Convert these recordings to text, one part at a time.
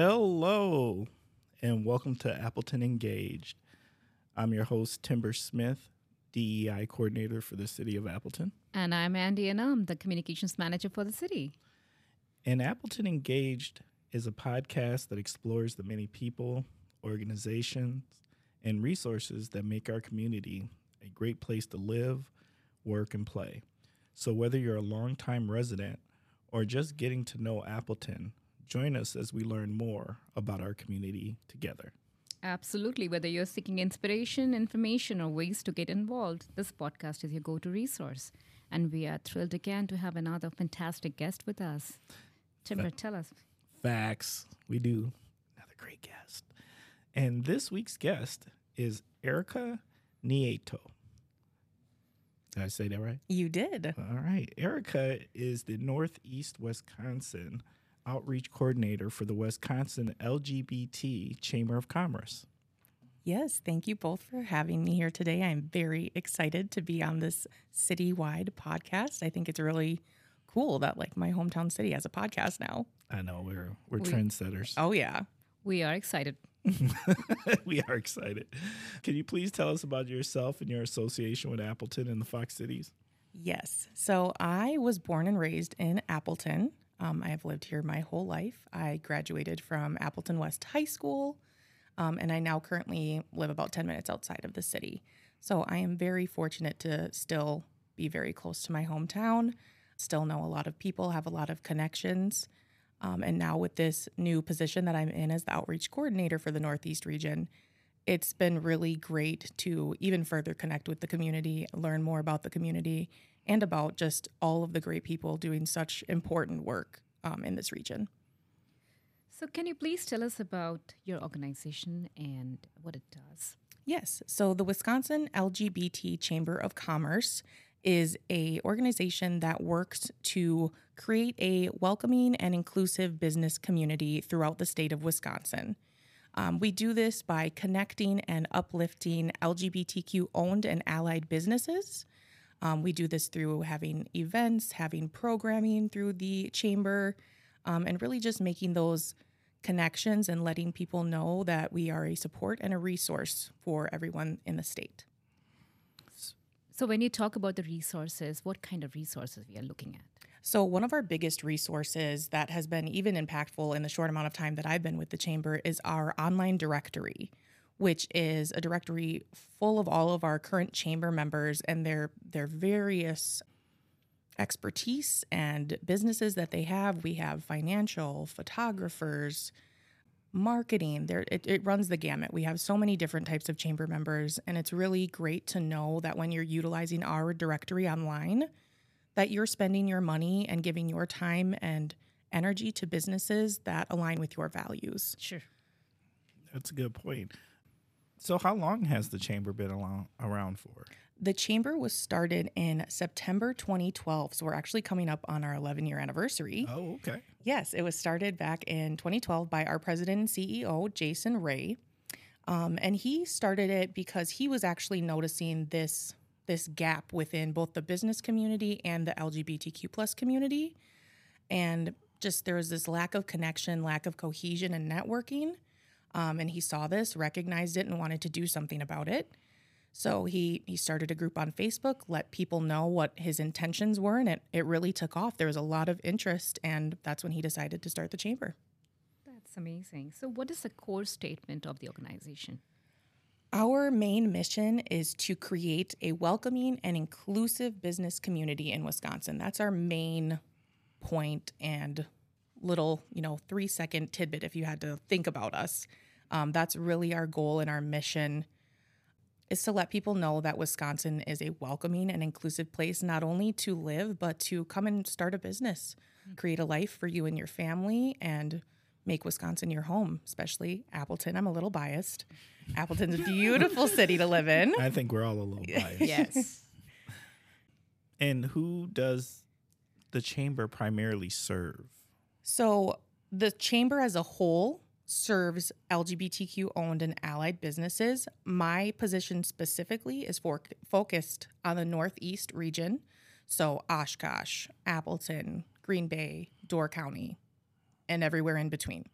Hello, and welcome to Appleton Engaged. I'm your host, Timber Smith, DEI coordinator for the city of Appleton. And I'm Andy Anam, the communications manager for the city. And Appleton Engaged is a podcast that explores the many people, organizations, and resources that make our community a great place to live, work, and play. So, whether you're a longtime resident or just getting to know Appleton, join us as we learn more about our community together. Absolutely. Whether you're seeking inspiration, information, or ways to get involved, this podcast is your go to resource. And we are thrilled again to have another fantastic guest with us. Timber, tell us. Facts. We do. Another great guest. And this week's guest is Areka Nieto. Did I say that right? You did. All right. Areka is the Northeast Wisconsin Outreach Coordinator for the Wisconsin LGBT Chamber of Commerce. Yes, thank you both for having me here today. I'm very excited to be on this citywide podcast. I think it's really cool that like my hometown city has a podcast now. I know we're we're We- trendsetters. Oh yeah. We are excited. we are excited. Can you please tell us about yourself and your association with Appleton and the Fox Cities? Yes. So I was born and raised in Appleton. Um, I have lived here my whole life. I graduated from Appleton West High School, um, and I now currently live about 10 minutes outside of the city. So I am very fortunate to still be very close to my hometown, still know a lot of people, have a lot of connections. Um, and now, with this new position that I'm in as the outreach coordinator for the Northeast region, it's been really great to even further connect with the community, learn more about the community, and about just all of the great people doing such important work um, in this region. So, can you please tell us about your organization and what it does? Yes. So the Wisconsin LGBT Chamber of Commerce is a organization that works to create a welcoming and inclusive business community throughout the state of Wisconsin. Um, we do this by connecting and uplifting LGBTQ owned and allied businesses. Um, we do this through having events, having programming through the chamber, um, and really just making those connections and letting people know that we are a support and a resource for everyone in the state. So, when you talk about the resources, what kind of resources we are looking at? So, one of our biggest resources that has been even impactful in the short amount of time that I've been with the Chamber is our online directory, which is a directory full of all of our current Chamber members and their, their various expertise and businesses that they have. We have financial, photographers, marketing there it, it runs the gamut we have so many different types of chamber members and it's really great to know that when you're utilizing our directory online that you're spending your money and giving your time and energy to businesses that align with your values Sure. That's a good point. So, how long has the chamber been along, around for? the chamber was started in september 2012 so we're actually coming up on our 11 year anniversary Oh, okay. Yes, it was started back in 2012 by our president and CEO, Jason Rae. Um, and he started it because he was actually noticing this this gap within both the business community and the LGBTQ plus community. And just there was this lack of connection, lack of cohesion and networking. Um, and he saw this, recognized it, and wanted to do something about it. So he he started a group on Facebook, let people know what his intentions were, and it, it really took off. There was a lot of interest, and that's when he decided to start the chamber. That's amazing. So, what is the core statement of the organization? Our main mission is to create a welcoming and inclusive business community in Wisconsin. That's our main point and little, you know, three second tidbit if you had to think about us. Um, that's really our goal and our mission is to let people know that Wisconsin is a welcoming and inclusive place, not only to live, but to come and start a business, create a life for you and your family, and make Wisconsin your home, especially Appleton. I'm a little biased. Appleton's a beautiful city to live in. I think we're all a little biased. Yes. And who does the chamber primarily serve? So the chamber as a whole serves LGBTQ owned and allied businesses. My position specifically is for, focused on the Northeast region. So Oshkosh, Appleton, Green Bay, Door County, and everywhere in between.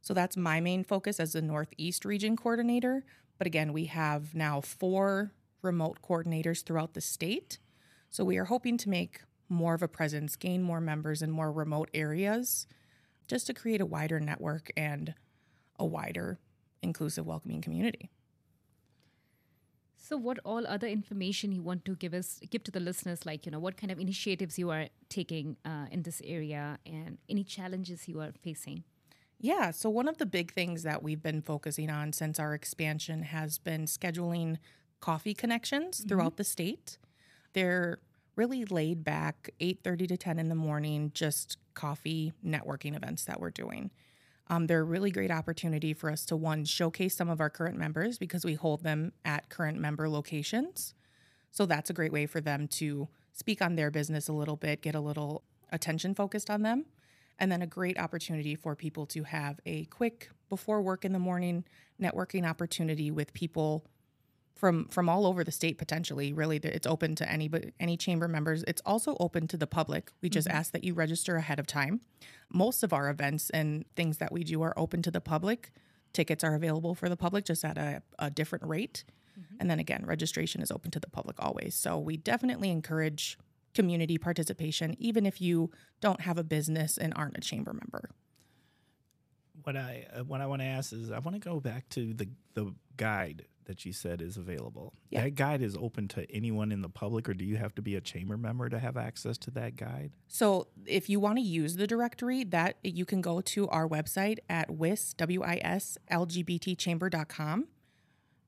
So that's my main focus as the Northeast region coordinator. But again, we have now four remote coordinators throughout the state. So we are hoping to make more of a presence, gain more members in more remote areas, just to create a wider network and a wider, inclusive, welcoming community. So, what all other information you want to give us, give to the listeners, like you know, what kind of initiatives you are taking uh, in this area, and any challenges you are facing? Yeah, so one of the big things that we've been focusing on since our expansion has been scheduling coffee connections throughout the state. They're really laid back 8:30 to 10 in the morning just coffee networking events that we're doing. Um, they're a really great opportunity for us to one showcase some of our current members because we hold them at current member locations. So that's a great way for them to speak on their business a little bit, get a little attention focused on them, and then a great opportunity for people to have a quick before work in the morning networking opportunity with people from from all over the state potentially really it's open to any but any chamber members. It's also open to the public. We just ask that you register ahead of time. Most of our events and things that we do are open to the public. Tickets are available for the public just at a, a different rate. And then again registration is open to the public always. So we definitely encourage community participation even if you don't have a business and aren't a chamber member. What I uh, what I want to ask is I want to go back to the the guide that you said is available. Yeah. That guide is open to anyone in the public, or do you have to be a chamber member to have access to that guide? So if you want to use the directory, that you can go to our website at WIS, W-I-S, LGBTchamber.com,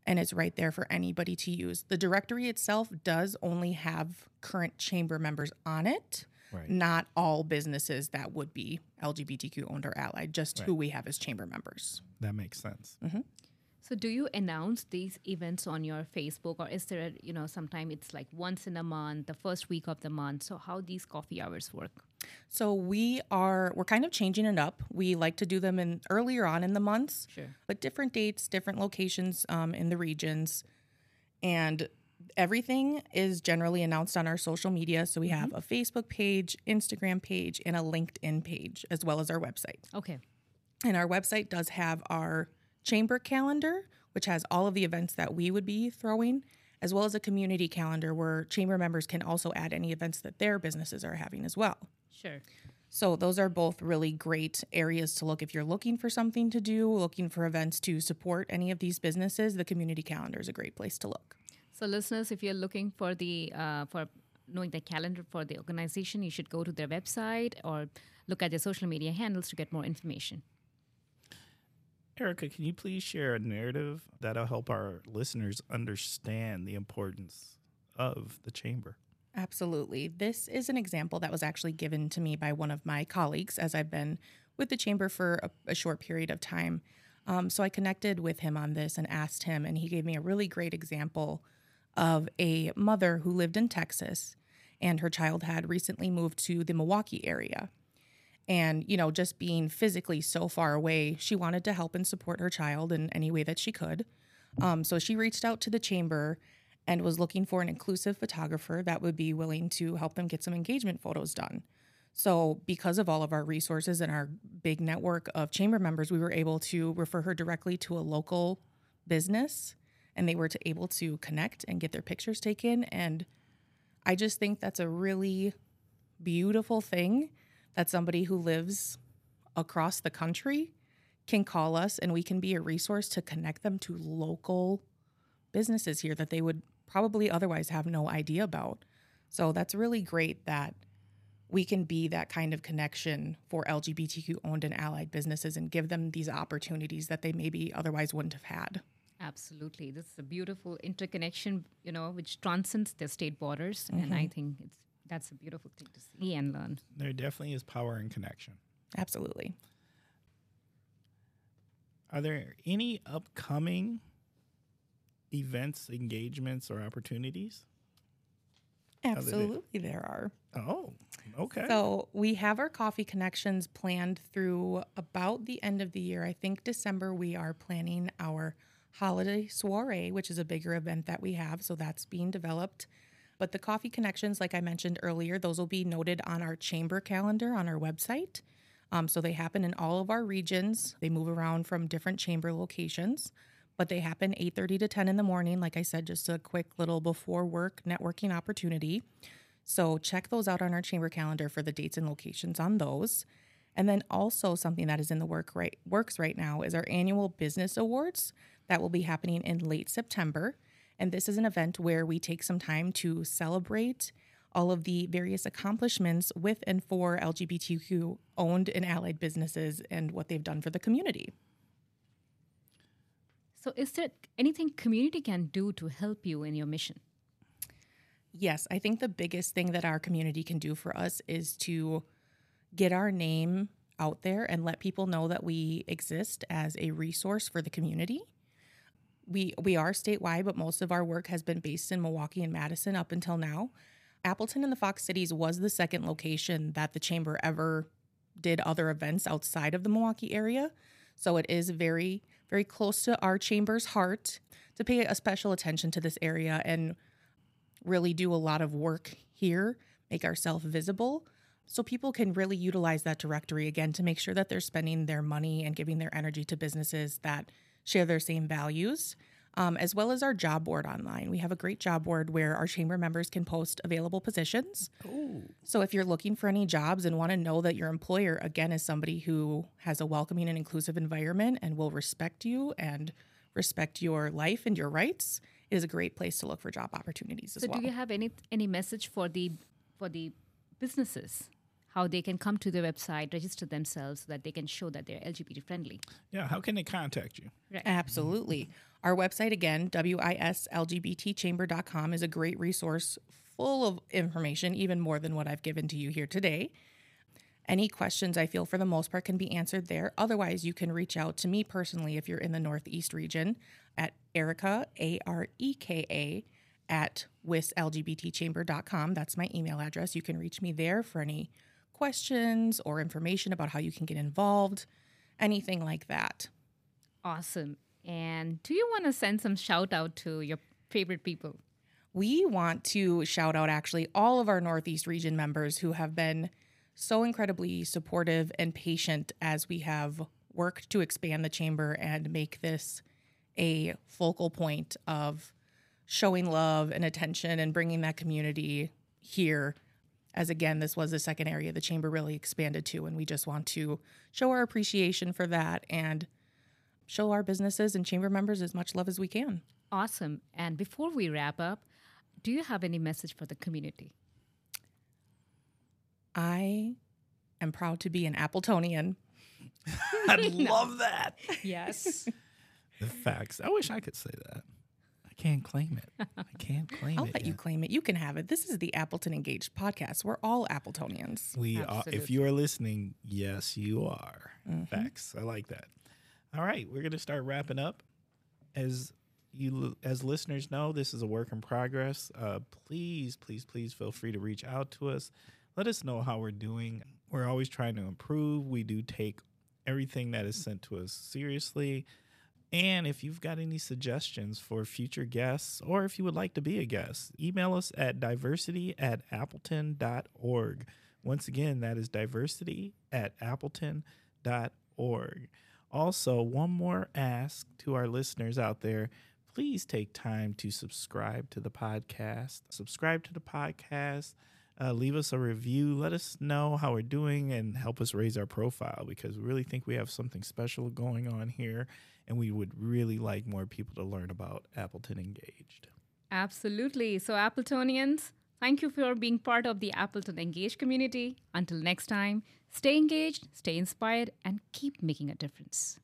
and it's right there for anybody to use. The directory itself does only have current chamber members on it, Right. not all businesses that would be LGBTQ owned or allied, just who we have as chamber members. That makes sense. Mm-hmm. So, do you announce these events on your Facebook, or is there, a, you know, sometime it's like once in a month, the first week of the month? So, how these coffee hours work? So we are we're kind of changing it up. We like to do them in earlier on in the months. Sure. but different dates, different locations um, in the regions. And everything is generally announced on our social media. So we have a Facebook page, Instagram page, and a LinkedIn page, as well as our website. Okay. And our website does have our chamber calendar, which has all of the events that we would be throwing, as well as a community calendar where chamber members can also add any events that their businesses are having as well. Sure. So those are both really great areas to look if you're looking for something to do, looking for events to support any of these businesses. The community calendar is a great place to look. So, listeners, if you're looking for the uh, for knowing the calendar for the organization, you should go to their website or look at their social media handles to get more information. Areka, can you please share a narrative that'll help our listeners understand the importance of the chamber? Absolutely. This is an example that was actually given to me by one of my colleagues as I've been with the chamber for a, a short period of time. Um, so I connected with him on this and asked him, and he gave me a really great example of a mother who lived in Texas and her child had recently moved to the Milwaukee area. And, you know, just being physically so far away, she wanted to help and support her child in any way that she could. Um, so she reached out to the chamber and was looking for an inclusive photographer that would be willing to help them get some engagement photos done. So, because of all of our resources and our big network of chamber members, we were able to refer her directly to a local business and they were to able to connect and get their pictures taken and I just think that's a really beautiful thing that somebody who lives across the country can call us and we can be a resource to connect them to local businesses here that they would probably otherwise have no idea about. So that's really great that we can be that kind of connection for LGBTQ owned and allied businesses and give them these opportunities that they maybe otherwise wouldn't have had. Absolutely. This is a beautiful interconnection, you know, which transcends the state borders. And mm-hmm. I think it's that's a beautiful thing to see and learn. There definitely is power in connection. Absolutely. Are there any upcoming events, engagements, or opportunities? Absolutely, there are. Oh, okay. So we have our coffee connections planned through about the end of the year. I think December we are planning our holiday soiree, which is a bigger event that we have. So that's being developed. But the coffee connections, like I mentioned earlier, those will be noted on our chamber calendar on our website. Um, so they happen in all of our regions. They move around from different chamber locations, but they happen 8:30 to 10 in the morning. Like I said, just a quick little before work networking opportunity. So check those out on our chamber calendar for the dates and locations on those. And then also something that is in the work right works right now is our annual business awards that will be happening in late September. And this is an event where we take some time to celebrate all of the various accomplishments with and for LGBTQ owned and allied businesses and what they've done for the community. So, is there anything community can do to help you in your mission? Yes, I think the biggest thing that our community can do for us is to get our name out there and let people know that we exist as a resource for the community. We we are statewide, but most of our work has been based in Milwaukee and Madison up until now. Appleton and the Fox Cities was the second location that the chamber ever did other events outside of the Milwaukee area. So it is very very close to our chamber's heart to pay a special attention to this area and really do a lot of work here, make ourselves visible so people can really utilize that directory again to make sure that they're spending their money and giving their energy to businesses that share their same values. Um, as well as our job board online. We have a great job board where our chamber members can post available positions. Ooh. So if you're looking for any jobs and want to know that your employer, again, is somebody who has a welcoming and inclusive environment and will respect you and respect your life and your rights, it is a great place to look for job opportunities as so well. So do you have any any message for the for the businesses how they can come to the website, register themselves so that they can show that they're LGBT friendly. Yeah, how can they contact you? Right. Absolutely. Our website, again, wislgbtchamber.com, is a great resource full of information, even more than what I've given to you here today. Any questions I feel for the most part can be answered there. Otherwise, you can reach out to me personally if you're in the Northeast region at Areka, A R E K A, at wislgbtchamber.com. That's my email address. You can reach me there for any questions or information about how you can get involved, anything like that. Awesome. And do you want to send some shout out to your favorite people? We want to shout out actually all of our Northeast region members who have been so incredibly supportive and patient as we have worked to expand the chamber and make this a focal point of showing love and attention and bringing that community here as again, this was the second area the chamber really expanded to, and we just want to show our appreciation for that and show our businesses and chamber members as much love as we can. Awesome. And before we wrap up, do you have any message for the community? I am proud to be an Appletonian. I'd love that. Yes. the facts. I wish I could say that can't claim it. I can't claim I'll it. I'll let yet. you claim it. You can have it. This is the Appleton Engaged podcast. We're all Appletonians. We are, if you are listening, yes, you are. Mm-hmm. Facts. I like that. All right, we're going to start wrapping up. As you as listeners know, this is a work in progress. Uh, please, please, please feel free to reach out to us. Let us know how we're doing. We're always trying to improve. We do take everything that is sent to us seriously. And if you've got any suggestions for future guests, or if you would like to be a guest, email us at diversity at appleton.org. Once again, that is diversity at appleton.org. Also, one more ask to our listeners out there please take time to subscribe to the podcast. Subscribe to the podcast. Uh, leave us a review. Let us know how we're doing and help us raise our profile because we really think we have something special going on here and we would really like more people to learn about Appleton Engaged. Absolutely. So, Appletonians, thank you for being part of the Appleton Engaged community. Until next time, stay engaged, stay inspired, and keep making a difference.